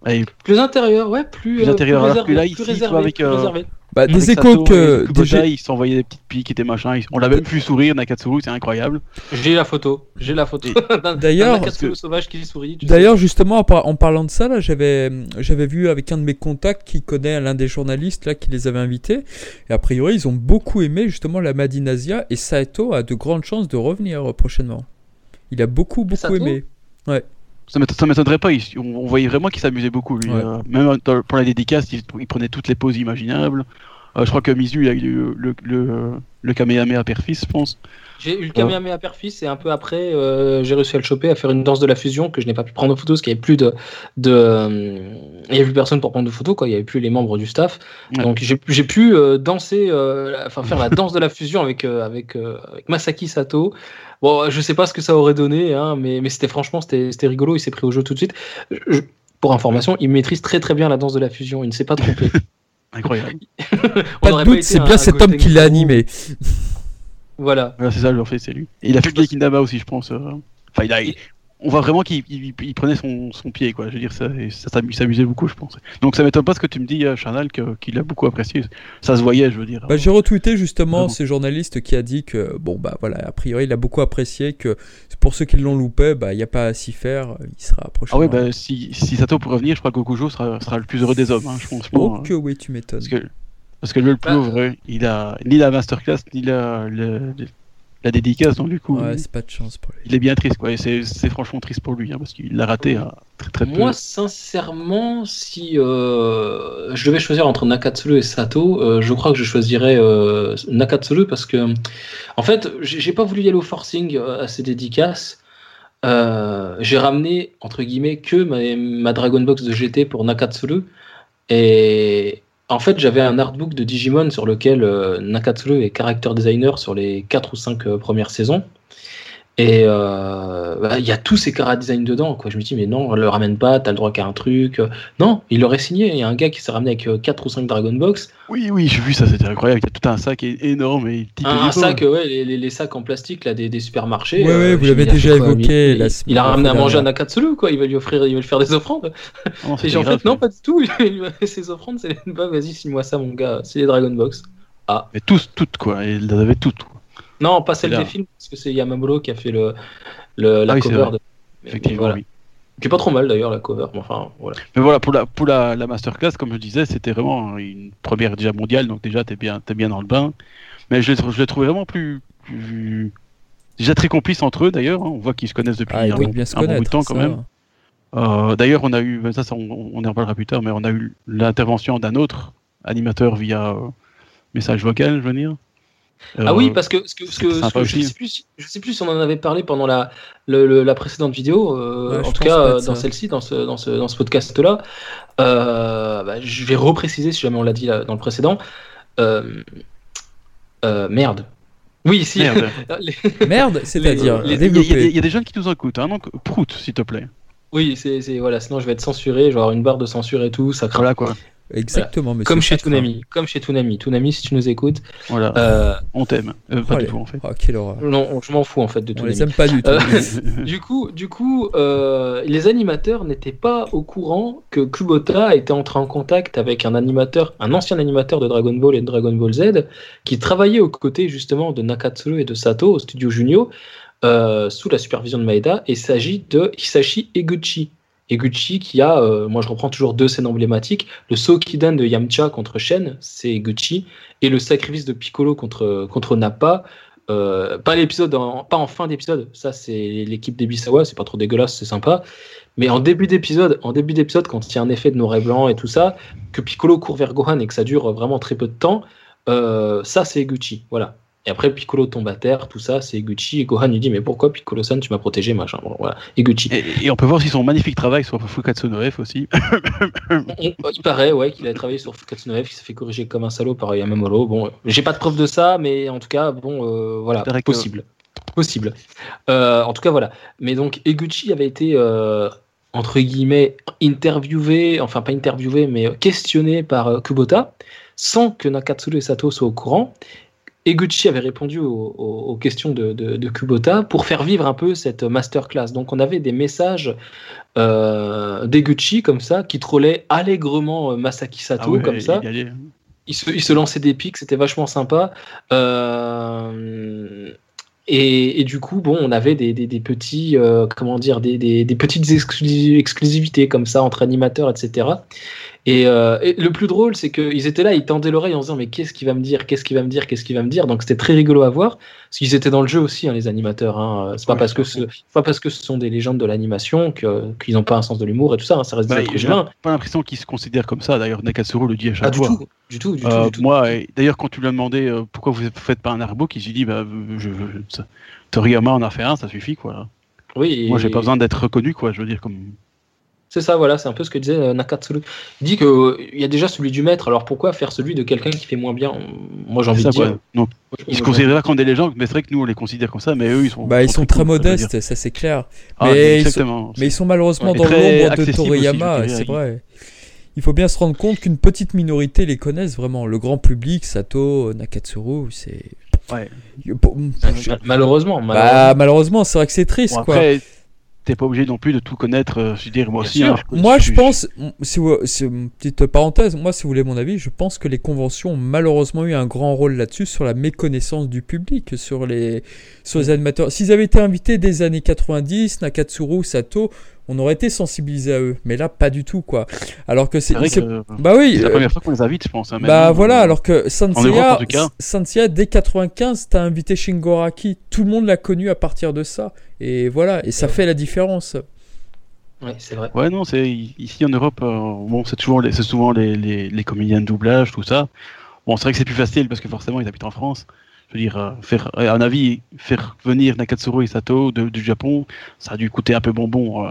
Allez, Plus intérieur, ouais, plus, Plus euh, intérieur, plus alors que réservé, là, ici, réservé, avec, plus euh, réservé. Bah, des échos que. des Kubota, é- ils s'envoyaient des petites piques et des machins. On l'avait pu sourire, Nakatsuru, c'est incroyable. J'ai la photo, j'ai la photo. D'ailleurs- sauvage qui sourit. D'ailleurs, justement, en, par- en parlant de ça, là, j'avais, j'avais vu avec un de mes contacts qui connaît l'un des journalistes là qui les avait invités. Et a priori, ils ont beaucoup aimé justement la Madinasia et Saito a de grandes chances de revenir euh, prochainement. Il a beaucoup, beaucoup Sato? aimé. M'éton- ça m'étonnerait pas, il- on, on voyait vraiment qu'il s'amusait beaucoup. Lui. Ouais. Euh, même dans- pour la dédicace, il, il prenait toutes les poses imaginables. Euh, je crois que Mizu, il a eu le, le, le, Kamehameha père-fils, je pense. J'ai eu le Kamehameha père-fils et un peu après, euh, j'ai réussi à le choper, à faire une danse de la fusion que je n'ai pas pu prendre en photo parce qu'il n'y avait plus de. de il y avait plus personne pour prendre de photos, quoi. il n'y avait plus les membres du staff. Ouais. Donc j'ai j'ai pu euh, danser, enfin faire la danse de la fusion avec, avec, avec Masaki Sato. Bon, je sais pas ce que ça aurait donné, hein, mais, mais c'était franchement, c'était c'était rigolo, il s'est pris au jeu tout de suite. Je- pour information, il maîtrise très très bien la danse de la fusion, il ne s'est pas trompé. Incroyable. Pas de doute, c'est bien cet homme qui l'a animé. Voilà. Voilà, c'est ça, en fait, c'est lui. Et il a fait le Gekindama aussi, je pense. euh. Enfin, il a, on voit vraiment qu'il il- il prenait son, son pied, quoi. Je veux dire, ça, et ça, s'amu- s'amusait beaucoup, je pense. Donc ça m'étonne pas ce que tu me dis, euh, Charnal, que- qu'il a beaucoup apprécié. Ça se voyait, je veux dire. Bah, j'ai retweeté justement Vraiment. ces journalistes qui a dit que, bon, bah voilà, a priori, il a beaucoup apprécié que pour ceux qui l'ont loupé, bah, il n'y a pas à s'y faire, il sera Ah prochainement. ouais, bah, si, si Sato peut revenir, je crois que Gokujo sera, sera le plus heureux des hommes, hein, je pense. Oh que oui, tu m'étonnes. Parce que, parce que lui, le Bah, pauvre, euh, il a ni la masterclass, ni la, le- le- la dédicace, donc du coup, Ouais, il- c'est pas de chance pour lui. il est bien triste, quoi. Et c'est franchement triste pour lui, hein, parce qu'il l'a raté à très très peu. Moi, sincèrement, si euh, je devais choisir entre Nakatsuru et Sato, euh, je crois que je choisirais euh, Nakatsuru parce que, en fait, j'ai pas voulu y aller au forcing euh, à ces dédicaces. Euh, j'ai ramené, entre guillemets, que ma, ma Dragon Box de GT pour Nakatsuru. Et en fait, j'avais un artbook de Digimon sur lequel euh, est character designer sur les 4 ou 5 premières saisons. Et euh, bah, il y a tous ces cara design dedans. Quoi. Je me dis, mais non, le ramène pas, t'as le droit qu'à un truc. Non, il l'aurait signé. Il y a un gars qui s'est ramené avec 4 ou 5 Dragon Box. Oui, oui, j'ai vu ça, c'était incroyable. Il y a tout un sac énorme. Et un, un sac, ouais, les, les, sacs en plastique là, des, des supermarchés. Oui, oui, vous l'avez déjà évoqué. Il, il, a ramené à manger à Nakatsulu, quoi. Il va lui offrir, il va lui faire des offrandes. Et en fait, non, pas du tout. Ses offrandes, c'est bah, vas-y, signe-moi ça, mon gars. C'est les Dragon Box. Ah. Mais tous, toutes, quoi. Il avait toutes. Non, pas celle des films, parce que c'est Yamamuro qui a fait le, le la ah cover. De... Effectivement, voilà. oui. Qui est pas trop mal d'ailleurs la cover, mais enfin voilà. Mais voilà, pour la, pour la, la masterclass, comme je disais, c'était vraiment une première déjà mondiale, donc déjà t'es bien, es bien dans le bain. Mais je, je l'ai trouvé vraiment plus, plus, Déjà très complice entre eux d'ailleurs, hein. on voit qu'ils se connaissent depuis ah, un, bon, bout de temps quand même. Euh, d'ailleurs, on a eu, ça, ça on, on, en parlera plus tard, mais on a eu l'intervention d'un autre animateur via euh, message vocal, je veux dire ah oui, euh, parce que, que, que, je, sais plus, je sais plus si on en avait parlé pendant la, la précédente vidéo, euh, en tout cas dans celle-ci, dans ce, dans ce, dans ce podcast-là. Euh, bah, je vais repréciser si jamais on l'a dit dans le précédent. merde. Oui, si. Merde, merde c'est-à-dire. Il y, a des gens qui nous écoutent, hein, donc prout, s'il te plaît. Oui, c'est voilà, sinon je vais être censuré, je vais avoir une barre de censure et tout, ça craint. quoi. Exactement, Comme chez Toonami. Comme chez Toonami. Toonami, si tu nous écoutes. Voilà. Euh, on t'aime. Euh, pas du tout, en fait. Oh, non, je m'en fous, en fait, de Toonami. On les aime pas du tout. Euh, du coup, du coup les animateurs n'étaient pas au courant que Kubota était entré en contact avec un animateur, un ancien animateur de Dragon Ball et de Dragon Ball Z, qui travaillait aux côtés, justement, de Nakatsuru et de Sato au studio Junio, sous la supervision de Maeda. Et il s'agit de Hisashi Eguchi Eguchi qui a, euh, moi je reprends toujours deux scènes emblématiques, le Sokidan de Yamcha contre Shen, c'est Eguchi, et le sacrifice de Piccolo contre, contre Nappa, euh, pas l'épisode, pas en fin d'épisode, ça c'est l'équipe d'Ebisawa, c'est pas trop dégueulasse, c'est sympa, mais en début d'épisode, en début d'épisode, quand il y a un effet de noir et blanc et tout ça, que Piccolo court vers Gohan et que ça dure vraiment très peu de temps, euh, ça c'est Eguchi, voilà. Et après, Piccolo tombe à terre, tout ça, c'est Eguchi. Et Gohan lui dit Mais pourquoi Piccolo-san, tu m'as protégé, machin bon, voilà. Eguchi. Et, on peut voir si son magnifique travail sur Fukatsu no F aussi. il paraît, ouais, qu'il a travaillé sur Fukatsu no F, qu'il s'est fait corriger comme un salaud par Yamamuro. Bon, j'ai pas de preuve de ça, mais en tout cas, bon, euh, voilà, possible. Possible. Euh, en tout cas, voilà. Mais donc, Eguchi avait été. Euh, entre guillemets, interviewé, enfin pas interviewé, mais questionné par Kubota, sans que Nakatsuru et Sato soient au courant. Eguchi avait répondu aux, questions de, Kubota pour faire vivre un peu cette masterclass. Donc on avait des messages euh, d'Eguchi comme ça qui trollaient allègrement euh, Masaki Sato ah comme ça. Il, se, lançait des pics, c'était vachement sympa. Euh, et, du coup, bon, on avait des, petits, comment dire, des, petites exclusivités comme ça entre animateurs, etc. Euh, et, le plus drôle, c'est qu'ils étaient là, ils tendaient l'oreille en se disant mais qu'est-ce qu'il va me dire, qu'est-ce qu'il va me dire, qu'est-ce qu'il va me dire? Donc c'était très rigolo à voir, parce qu'ils étaient dans le jeu aussi, hein, les animateurs. Hein. C'est pas parce que ce, pas parce que ce sont des légendes de l'animation qu'ils n'ont pas un sens de l'humour et tout ça. Hein, ça reste bah, des J'ai pas l'impression qu'ils se considèrent comme ça. D'ailleurs, Nakatsuru le dit à chaque ah, fois. Du tout, du tout, du euh, tout. Moi, d'ailleurs, quand tu lui as demandé euh, pourquoi vous faites pas un artbook, il s'est dit bah, je, je, Toriyama en a fait un, ça suffit quoi. Oui. Moi, j'ai pas besoin d'être reconnu quoi. Je veux dire comme. C'est ça, voilà, c'est un peu ce que disait euh, Nakatsuru. Il dit qu'il euh, y a déjà celui du maître, alors pourquoi faire celui de quelqu'un qui fait moins bien? Moi j'ai envie de dire. Non. Ils se considèrent comme des légendes, mais c'est vrai que nous on les considère comme ça, mais eux ils sont. Bah ils sont très modestes, ça c'est clair. Ah, mais, ils sont... mais, ils sont, malheureusement dans l'ombre de Toriyama, c'est vrai. Il faut bien se rendre compte qu'une petite minorité les connaissent vraiment. Le grand public, Sato, Nakatsuru, c'est. Ouais. Malheureusement. Bah, malheureusement, c'est vrai que c'est triste, quoi t'es pas obligé non plus de tout connaître. Euh, je veux dire, moi aussi. Hein, moi, je, pense, si c'est une petite parenthèse, moi, si vous voulez mon avis, je pense que les conventions ont malheureusement eu un grand rôle là-dessus, sur la méconnaissance du public, sur les, sur les animateurs. S'ils avaient été invités des années 90, Nakatsuru, Sato, on aurait été sensibilisé à eux, mais là pas du tout quoi. Alors que c'est bah oui, c'est la première fois qu'on les invite, je pense. Hein, bah voilà, alors que Sanseiya, dès 95, t'as invité Shingoraki, tout le monde l'a connu à partir de ça, et voilà, et ça fait la différence. Ouais, c'est vrai. Ouais, non, c'est ici en Europe, euh, bon, c'est toujours, c'est souvent les, les, les comédiens de doublage, tout ça. Bon, c'est vrai que c'est plus facile parce que forcément ils habitent en France je veux dire, euh, faire, à un avis, faire venir Nakatsuru et Sato du Japon, ça a dû coûter un peu bonbon euh,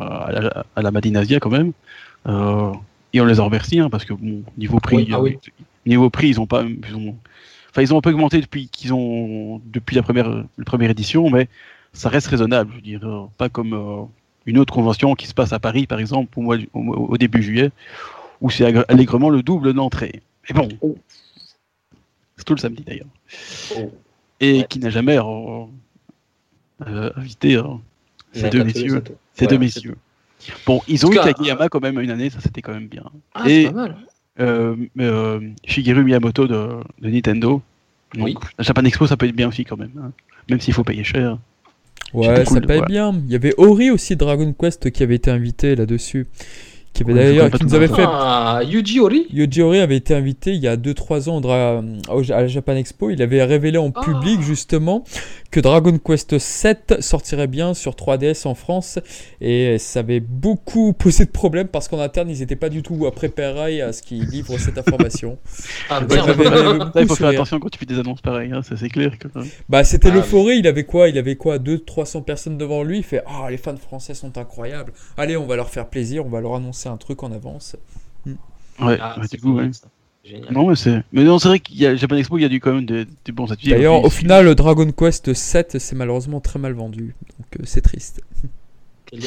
à, la, Madinasia quand même. Euh, et on les a remerciés, hein, parce que bon, niveau prix, ah niveau prix, ils ont pas, ils ont, enfin, ils ont un peu augmenté depuis qu'ils ont, depuis la première, la première édition, mais ça reste raisonnable. Je veux dire, euh, pas comme euh, une autre convention qui se passe à Paris, par exemple, au, mois, au, début juillet, où c'est allègrement le double d'entrée. Mais bon, Oh. c'est tout le samedi d'ailleurs. Oh. Et Ouais. qui n'a jamais euh, euh, invité euh, ces deux messieurs. Ces Ouais, deux messieurs. Bon, ils ont eu Kageyama quand même une année, ça c'était quand même bien. Ah, Et- c'est pas mal. Euh, euh, Shigeru Miyamoto de, de Nintendo. Donc, Oui. La Japan Expo, ça peut être bien aussi quand même. hein. Même s'il faut payer cher. Ouais, ça cool, paye ouais. bien. Il y avait Ori aussi, Dragon Quest, qui avait été invité là-dessus. Qui avait d'ailleurs, qui nous avait fait Ah, Yuji Ori Yoji Ori avait été invité il y a 2-3 ans à la Japan Expo. Il avait révélé en Ah. public justement que Dragon Quest 7 sortirait bien sur 3DS en France. Et ça avait beaucoup posé de problèmes parce qu'en interne, ils n'étaient pas du tout préparés à ce qu'ils livrent cette information. Ah, avait il faut faire attention quand tu fais des annonces pareilles, hein, ça c'est clair. Que... Bah, c'était Ah, l'euphorie. Il avait quoi? Il avait quoi? 200-300 personnes devant lui. Il fait Ah, les fans français sont incroyables. Allez, on va leur faire plaisir. On va leur annoncer un truc en avance. Ouais, Ah, ouais, c'est du coup, ouais. génial, ça. Génial. Non, mais c'est. Mais non, c'est vrai qu'il y a Japan Expo, il y a du quand même des, des bons ateliers. D'ailleurs, au final, le Dragon Quest 7, c'est malheureusement très mal vendu. Donc, euh, c'est triste. Quel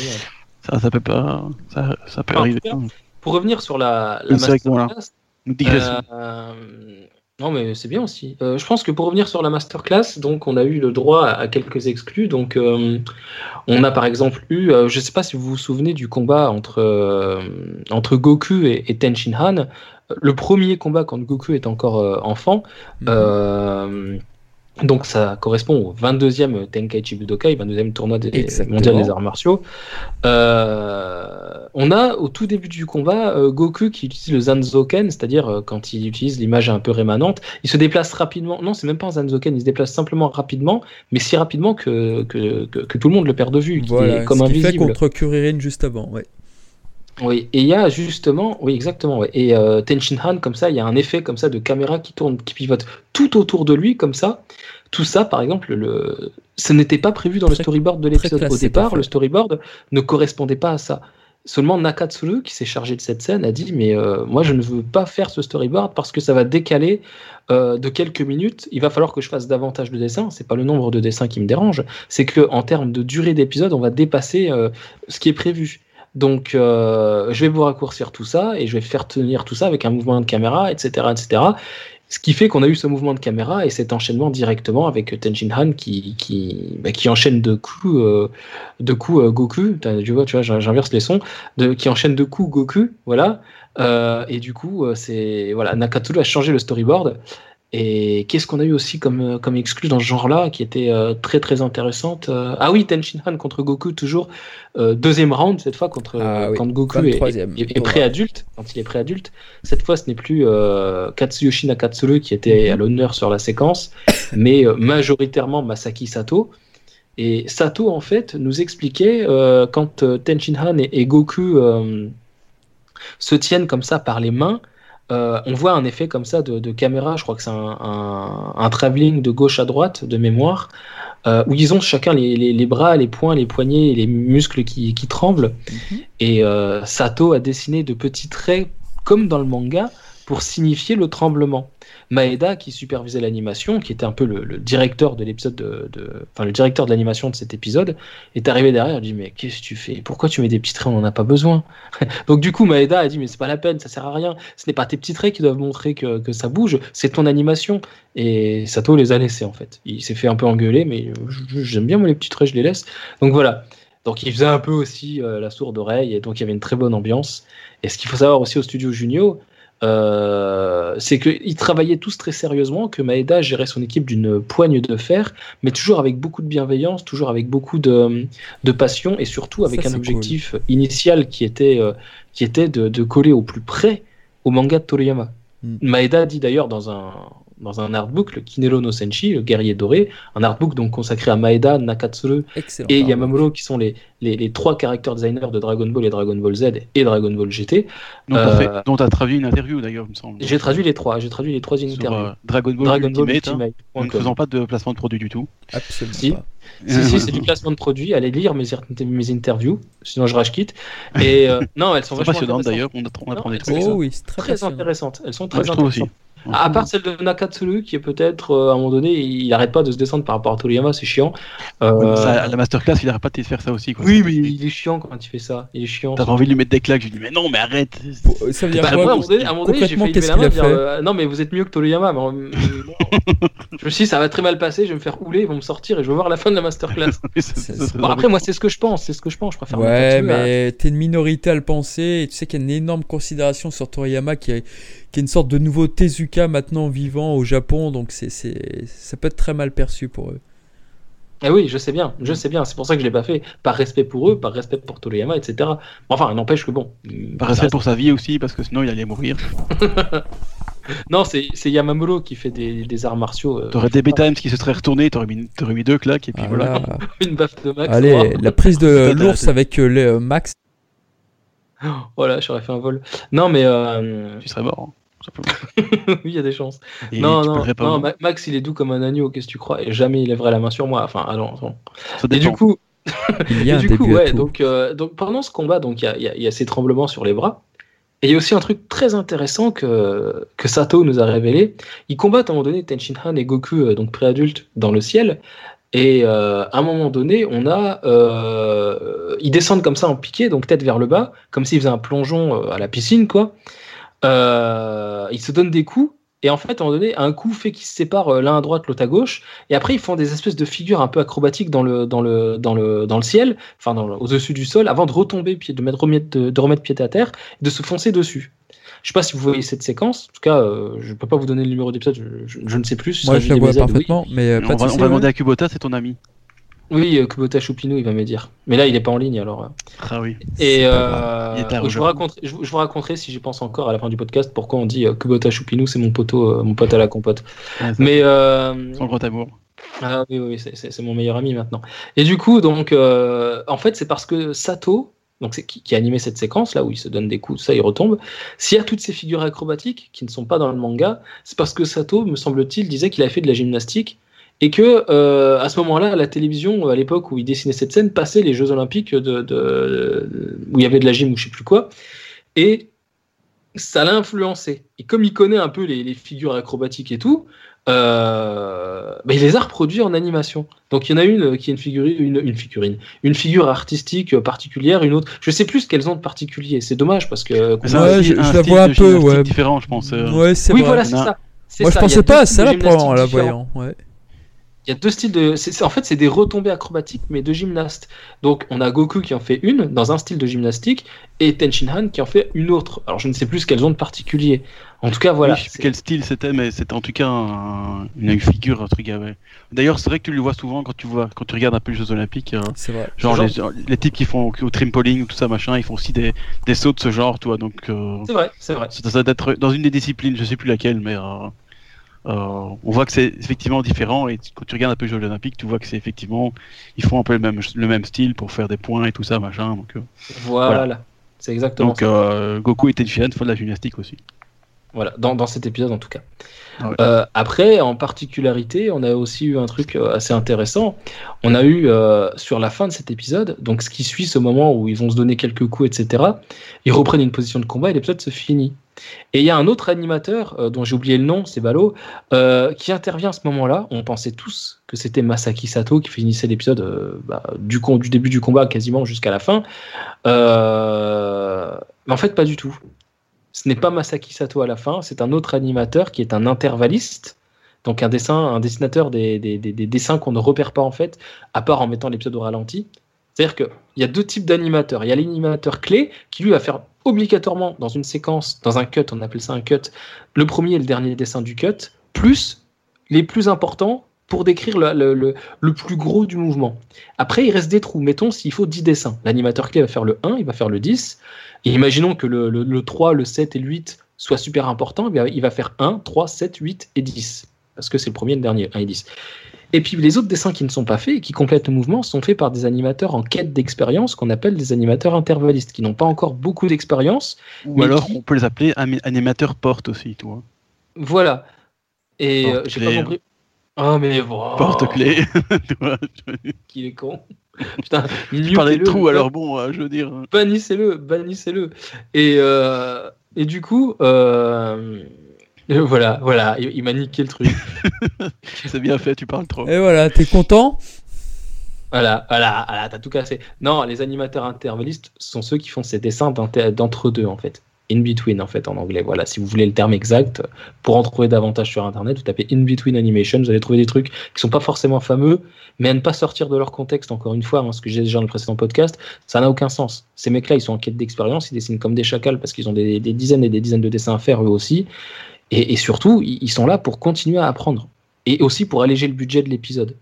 ça, ça peut pas. Ça, ça peut En arriver. cas, Pour revenir sur la, la masterclass. Euh, non, mais c'est bien aussi. Euh, je pense que pour revenir sur la masterclass, donc on a eu le droit à, à quelques exclus. Donc, euh, on a par exemple eu, euh, je ne sais pas si vous vous souvenez du combat entre, entre Goku et, et Tenshin Han. Le premier combat quand Goku est encore enfant. Mhm. Donc ça correspond au 22e Tenkaichi Budokai, 22e tournoi des Exactement. mondial des arts martiaux. Euh, on a au tout début du combat euh, Goku qui utilise le Zanzoken, c'est-à-dire euh, quand il utilise l'image un peu rémanente, il se déplace rapidement. Non, c'est même pas un Zanzoken, il se déplace simplement rapidement, mais si rapidement que, que, que, que tout le monde le perd de vue, Voilà, est comme ce qu'il fait invisible. contre Kuririn juste avant. Ouais. Oui, et il y a justement, oui, exactement, ouais. Et euh, Tenshin Han, comme ça, il y a un effet comme ça de caméra qui tourne, qui pivote tout autour de lui, comme ça. Tout ça, par exemple, le... ce n'était pas prévu dans le storyboard de l'épisode. Au départ, parfait. le storyboard ne correspondait pas à ça. Seulement Nakatsuru, qui s'est chargé de cette scène, a dit Mais euh, moi, je ne veux pas faire ce storyboard parce que ça va décaler euh, de quelques minutes. Il va falloir que je fasse davantage de dessins. C'est pas le nombre de dessins qui me dérange, c'est que en termes de durée d'épisode, on va dépasser euh, ce qui est prévu. Donc, euh, je vais vous raccourcir tout ça et je vais faire tenir tout ça avec un mouvement de caméra, etc., etc. Ce qui fait qu'on a eu ce mouvement de caméra et cet enchaînement directement avec Tenshin Han qui, bah, enchaîne de coups, euh, de coups euh, Goku. Tu vois, tu vois, j'in- j'inverse les sons, qui enchaîne de coups Goku, voilà. Et du coup, c'est voilà, Nakatsuru a changé le storyboard. Et qu'est-ce qu'on a eu aussi comme, euh, comme exclu dans ce genre-là, qui était euh, très très intéressante euh, Ah oui, Tenshin Han contre Goku, toujours euh, deuxième round cette fois contre Ah oui, quand Goku est, 23e. est- est pré-adulte, quand il est pré-adulte. Cette fois, ce n'est plus Katsuyoshi Nakatsuru qui était à l'honneur sur la séquence, mais majoritairement Masaki Sato. Et Sato, en fait, nous expliquait quand euh, Tenshin Han et, et Goku se tiennent comme ça par les mains, euh, on voit un effet comme ça de, de caméra, je crois que c'est un, un, un travelling de gauche à droite de mémoire, euh, où ils ont chacun les, les- les bras, les poings, les poignets et les muscles qui, qui tremblent. Mhm. Et euh, Sato a dessiné de petits traits, comme dans le manga, pour signifier le tremblement. Maeda, qui supervisait l'animation, qui était un peu le, directeur de l'épisode de, le directeur l'animation de cet épisode, est arrivé derrière, il dit mais qu'est-ce que tu fais? Pourquoi tu mets des petits traits? On n'en a pas besoin. Donc du coup Maeda a dit mais c'est pas la peine, ça sert à rien. Ce n'est pas tes petits traits qui doivent montrer que, que ça bouge, c'est ton animation. Et Sato les a laissés en fait. Il s'est fait un peu engueuler, mais j'aime bien moi les petits traits, je les laisse. Donc voilà. Donc il faisait un peu aussi euh, la sourde oreille, et donc il y avait une très bonne ambiance. Et ce qu'il faut savoir aussi au studio Junio, euh, c'est qu'ils travaillaient tous très sérieusement, que Maeda gérait son équipe d'une poigne de fer, mais toujours avec beaucoup de bienveillance, toujours avec beaucoup de, de passion, et surtout avec Ça, un objectif initial qui était, euh, qui était de, de coller au plus près au manga de Toriyama. Mm. Maeda dit d'ailleurs dans un, dans un artbook, le Kinero no Senshi, le guerrier doré, un artbook donc consacré à Maeda, Nakatsuru Excellent. et. Yamamuro qui sont les, les, les trois character designers de Dragon Ball et Dragon Ball Z et Dragon Ball GT. Dont t'as Euh, fait- dont t'as traduit une interview d'ailleurs, il me semble. J'ai traduit les trois, j'ai traduit les trois sur interviews. euh, Dragon Ball Dragon Ball Ultimate, hein. Ultimate. Nous ne faisons pas de placement de produit du tout. Absolument Si. pas. Si, si, c'est du placement de produits. Allez lire mes, mes interviews, sinon je rage quitte. Et euh, non, elles sont C'est vachement passionnant intéressantes. d'ailleurs, on, apprend- des trucs. Oh sont oui, très, intéressantes. Elles sont très intéressantes. À part celle de Nakatsuru, qui est peut-être, euh, à un moment donné, il arrête pas de se descendre par rapport à Toriyama, c'est chiant. Euh, ça, à la masterclass, il arrête pas de faire ça aussi. Quoi. Oui, mais il est chiant quand il fait ça. Il est chiant. T'avais envie de lui mettre des claques, je lui dis mais non, mais arrête. Ça veut dire Bah, quoi moi, à un moment donné, j'ai failli lever la main dire, euh, non mais vous êtes mieux que Toriyama. Mais, je me suis dit ça va très mal passer, je vais me faire houler, ils vont me sortir et je vais voir la fin de la masterclass. Bon, après moi c'est ce que je pense, c'est ce que je pense, je préfère Ouais, mais t'es une minorité à le penser, et tu sais qu'il y a une énorme considération sur Toriyama qui est, qui est une sorte de nouveau Tezuka maintenant vivant au Japon, donc c'est, c'est, ça peut être très mal perçu pour eux. Ah oui, je sais bien, je sais bien, c'est pour ça que je l'ai pas fait, par respect pour eux, par respect pour Toriyama, etc. Enfin, n'empêche que bon. Par respect pour sa vie aussi, parce que sinon il allait mourir. Non, c'est Yamamuro qui fait des, des arts martiaux. euh, T'aurais des Times qui se seraient retournés, t'aurais mis, t'aurais mis deux claques, et puis Ah, voilà. là. une baffe de Max. Allez, oh. la prise de l'ours avec euh, le euh, Max. Voilà, j'aurais fait un vol. Non, mais euh, Tu serais mort. hein, oui, il y a des chances. Et non, non, non, Max, il est doux comme un agneau, qu'est-ce que tu crois? Et jamais il lèverait la main sur moi. Enfin, allons, allons. Ça Et dépend. du coup, Il y a et un du début coup, ouais, donc, euh, donc pendant ce combat, donc il y a, il y a- il y a ces tremblements sur les bras. Et il y a aussi un truc très intéressant que, que Sato nous a révélé. Ils combattent à un moment donné Tenshin Han et Goku, euh, donc préadultes, dans le ciel. Et euh, à un moment donné, on a, euh, ils descendent comme ça en piqué, donc tête vers le bas, comme s'ils faisaient un plongeon euh, à la piscine, quoi. Ils se donnent des coups. Et en fait, à un moment donné, un coup fait qu'ils se séparent l'un à droite, l'autre à gauche. Et après, ils font des espèces de figures un peu acrobatiques dans le, dans le, dans le, dans le ciel, enfin au-dessus du sol, avant de retomber, de, de remettre pied à terre, et de se foncer dessus. Je sais pas si vous voyez cette séquence. En tout cas, euh, je peux pas vous donner le numéro d'épisode. Je, je- je ne sais plus. Moi, je la vois oui. parfaitement, mais euh, on pas va, on souci, va demander à Kubota, c'est ton ami. Oui, euh, Kubota Choupino, il va me dire. Mais là, il est pas en ligne, alors. Ah oui. Et euh, je, vous raconterai, je, vous- je vous raconterai, si j'y pense encore à la fin du podcast, pourquoi on dit euh, Kubota Choupino, c'est mon poteau, euh, mon pote à la compote. Ça- Mais euh, Sans grand amour. Ah oui, oui, oui, c'est- mon meilleur ami maintenant. Et du coup, donc, euh, en fait, c'est parce que Sato, donc qui, qui a animé cette séquence là où il se donne des coups, ça, il retombe. S'il y a toutes ces figures acrobatiques qui ne sont pas dans le manga, c'est parce que Sato, me semble-t-il, disait qu'il avait fait de la gymnastique et que euh, à ce moment-là, la télévision, à l'époque où il dessinait cette scène, passaient les Jeux Olympiques de, où il y avait de la gym ou je sais plus quoi, et ça l'a influencé. Et comme il connaît un peu les figures acrobatiques et tout, euh, bah, il les a reproduits en animation. Donc il y en a une euh, qui est une figurine, une, une figurine, une figure artistique euh, particulière, une autre. Je sais plus ce qu'elles ont de particulier. C'est dommage parce que. Ouais, un je- je la style vois un peu, ouais. différent, je pense. euh. Ouais, c'est oui, vrai. voilà, Il c'est ça. Moi, je ça, a pensais pas à ça de là la voyant. Ouais. Il y a deux styles de. c'est- c'est- en fait, c'est des retombées acrobatiques, mais de gymnastes. Donc, on a Goku qui en fait une dans un style de gymnastique et Tenshin Han qui en fait une autre. Alors, je ne sais plus ce qu'elles ont de particulier. En tout cas, voilà. Oui, je sais plus quel style c'était, mais c'était en tout cas un- une figure, un truc. ouais. D'ailleurs, c'est vrai que tu le vois souvent quand tu vois, quand tu regardes un peu les Jeux Olympiques. euh, C'est vrai. genre Genre- les, les types qui font au trampoline ou tout ça machin, ils font aussi des, des sauts de ce genre, toi. Donc euh, C'est vrai, c'est vrai. ça, ça doit être dans une des disciplines, je sais plus laquelle, mais euh, on voit que c'est effectivement différent. Et quand tu regardes un peu les Jeux Olympiques, tu vois que c'est effectivement ils font un peu le même le même style pour faire des points et tout ça machin. Donc, euh, Voilà. C'est exactement donc ça. euh, Goku et Tenshinhan font de la gymnastique aussi. Voilà, dans, dans cet épisode en tout cas. Ah ouais. Euh, après, en particularité, on a aussi eu un truc euh, assez intéressant. On a eu euh, sur la fin de cet épisode, donc ce qui suit ce moment où ils vont se donner quelques coups, etc. Ils reprennent une position de combat et l'épisode se finit. Et il y a un autre animateur euh, dont j'ai oublié le nom, c'est Balo, euh, qui intervient à ce moment-là. On pensait tous que c'était Masaki Sato qui finissait l'épisode euh, bah, du, début du combat quasiment jusqu'à la fin. Euh, mais en fait, pas du tout. Ce n'est pas Masaki Sato à la fin, c'est un autre animateur qui est un intervalliste, donc un dessin, un dessinateur des, des- des- des dessins qu'on ne repère pas en fait, à part en mettant l'épisode au ralenti. C'est-à-dire qu'il y a deux types d'animateurs. Il y a l'animateur clé qui lui va faire obligatoirement dans une séquence, dans un cut, on appelle ça un cut, le premier et le dernier dessin du cut, plus les plus importants pour décrire le, plus gros du mouvement. Après, il reste des trous. Mettons s'il faut 10 dessins. L'animateur clé va faire le 1, il va faire le 10. Et imaginons que le, le- le 3, le 7 et le 8 soient super importants. eh il va faire 1, 3, 7, 8 et 10. Parce que c'est le premier et le dernier, 1 et 10. Et puis les autres dessins qui ne sont pas faits et qui complètent le mouvement sont faits par des animateurs en quête d'expérience qu'on appelle des animateurs intervallistes, qui n'ont pas encore beaucoup d'expérience. Ou alors qui- on peut les appeler animateurs porte aussi, toi. Voilà. Et euh, j'ai Porte-clé. pas compris. Ah mais wow. Tu je- qu'il est con. Putain, Je parlais de trous, alors bon, euh, je veux dire. bannissez-le, bannissez-le. Et, euh, et du coup, euh, Voilà, voilà, il, il m'a niqué le truc. C'est bien fait, tu parles trop. Et voilà, t'es content? Voilà, voilà, voilà t'as tout cassé. Non, les animateurs intervallistes sont ceux qui font ces dessins d'inter- d'entre-deux, en fait. In between, en fait, en anglais. Voilà, si vous voulez le terme exact, pour en trouver davantage sur Internet, vous tapez In between animation, vous allez trouver des trucs qui sont pas forcément fameux, mais à ne pas sortir de leur contexte, encore une fois, hein, ce que j'ai déjà dans le précédent podcast, ça n'a aucun sens. Ces mecs-là, ils sont en quête d'expérience, ils dessinent comme des chacals parce qu'ils ont des, des dizaines et des dizaines de dessins à faire eux aussi. Et, et surtout, ils sont là pour continuer à apprendre. Et aussi pour alléger le budget de l'épisode.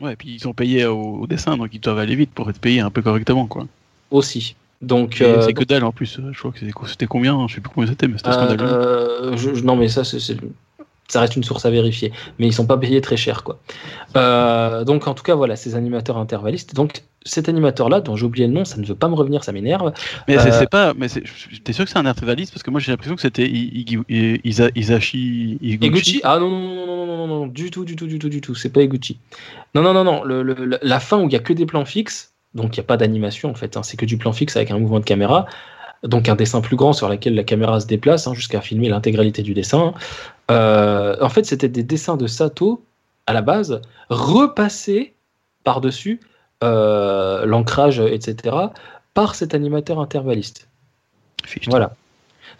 Ouais, et puis ils sont payés au, au dessin, donc ils doivent aller vite pour être payés un peu correctement, quoi. Aussi. Donc, euh, c'est que dalle en plus. Je crois que c'était combien? Je sais plus combien c'était, mais c'était scandaleux. Euh, je- je- non, mais ça, c'est- ça reste une source à vérifier, mais ils sont pas payés très cher, quoi. Euh, donc en tout cas, voilà, ces animateurs intervallistes. Donc cet animateur-là, dont j'ai oublié le nom, ça ne veut pas me revenir, ça m'énerve. Mais c'est euh, pas, mais t'es sûr que c'est un intervalliste? Parce que moi j'ai l'impression que c'était Isashi Iguchi. Ah non non, non non non non non du tout du tout du tout du tout, c'est pas Iguchi. Non non non non, le, le, la fin où il y a que des plans fixes, donc il n'y a pas d'animation en fait, hein, c'est que du plan fixe avec un mouvement de caméra. Donc un dessin plus grand sur lequel la caméra se déplace hein, jusqu'à filmer l'intégralité du dessin. Euh, en fait, c'était des dessins de Sato à la base, repassés par-dessus euh, l'ancrage, etc., par cet animateur intervalliste. Voilà.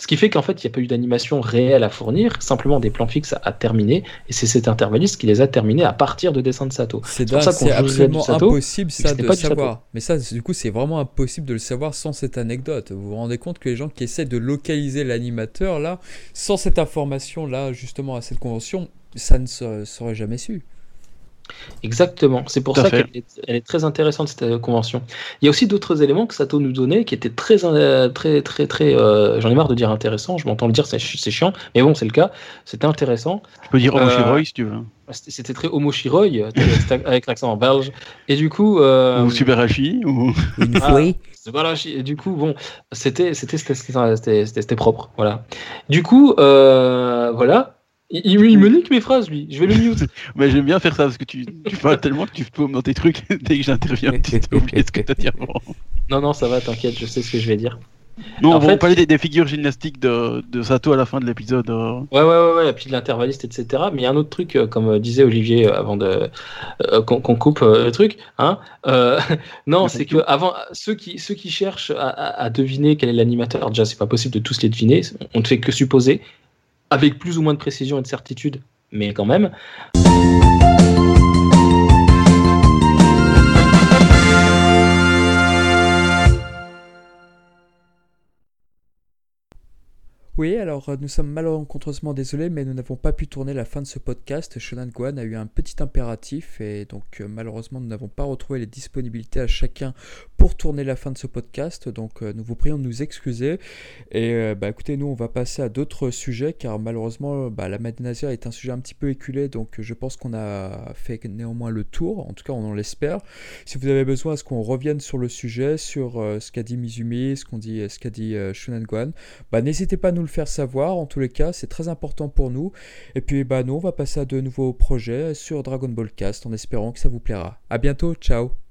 Ce qui fait qu'en fait, il n'y a pas eu d'animation réelle à fournir, simplement des plans fixes à, à terminer, et c'est cet intervalliste qui les a terminés à partir de dessins de Sato. C'est pour ça qu'on absolument Sato, impossible ça de savoir. Mais ça, du coup, c'est vraiment impossible de le savoir sans cette anecdote. Vous vous rendez compte que les gens qui essaient de localiser l'animateur, là, sans cette information-là, justement, à cette convention, ça ne se- serait jamais su. Exactement. C'est pour Tout ça qu'elle est, elle est très intéressante cette euh, convention. Il y a aussi d'autres éléments que Sato nous donnait qui étaient très, euh, très, très, très. euh, J'en ai marre de dire intéressant. Je m'entends le dire, c'est ch- c'est chiant, mais bon, c'est le cas. C'était intéressant. Je peux dire Euh, Omoshiroi si tu veux. C'était c'était très homochiroi c'était avec l'accent en belge. Et du coup. euh, Ou Subarashi, ou. Ah. Et du coup, bon, c'était c'était c'était c'était- c'était- c'était propre, voilà. Du coup, euh, voilà. Il, il- me nique mes phrases, lui. Je vais le mute. Mais j'aime bien faire ça parce que tu, tu parles tellement que tu paumes dans tes trucs. Dès que j'interviens, tu t'as oublié ce que t'as dit avant. non, non, ça va, t'inquiète, je sais ce que je vais dire. Non, En on va parler des, des figures gymnastiques de, de Sato à la fin de l'épisode. euh. Ouais, ouais, ouais, ouais, et puis de l'intervalliste, etc. Mais il y a un autre truc, euh, comme euh, disait Olivier avant de euh, qu'on coupe le truc. Hein non, c'est que avant ceux qui ceux qui cherchent à, à- à deviner quel est l'animateur, déjà c'est pas possible de tous les deviner. On ne fait que supposer, avec plus ou moins de précision et de certitude, mais quand même. Oui, alors euh, nous sommes malencontreusement désolés, mais nous n'avons pas pu tourner la fin de ce podcast. Shonan Guan a eu un petit impératif et donc euh, malheureusement nous n'avons pas retrouvé les disponibilités à chacun pour tourner la fin de ce podcast. Donc euh, nous vous prions de nous excuser. Et bah, écoutez, nous on va passer à d'autres sujets car malheureusement bah, la Madinazia est un sujet un petit peu éculé. Donc je pense qu'on a fait néanmoins le tour. En tout cas, on en l'espère. Si vous avez besoin à ce qu'on revienne sur le sujet, sur ce qu'a dit Mizumi, ce qu'on dit, ce qu'a dit euh, Shonan Guan, bah, n'hésitez pas à le faire savoir. En tous les cas, c'est très important pour nous. Et puis, bah, nous, on va passer à de nouveaux projets sur Dragon Ball Cast en espérant que ça vous plaira. À bientôt, ciao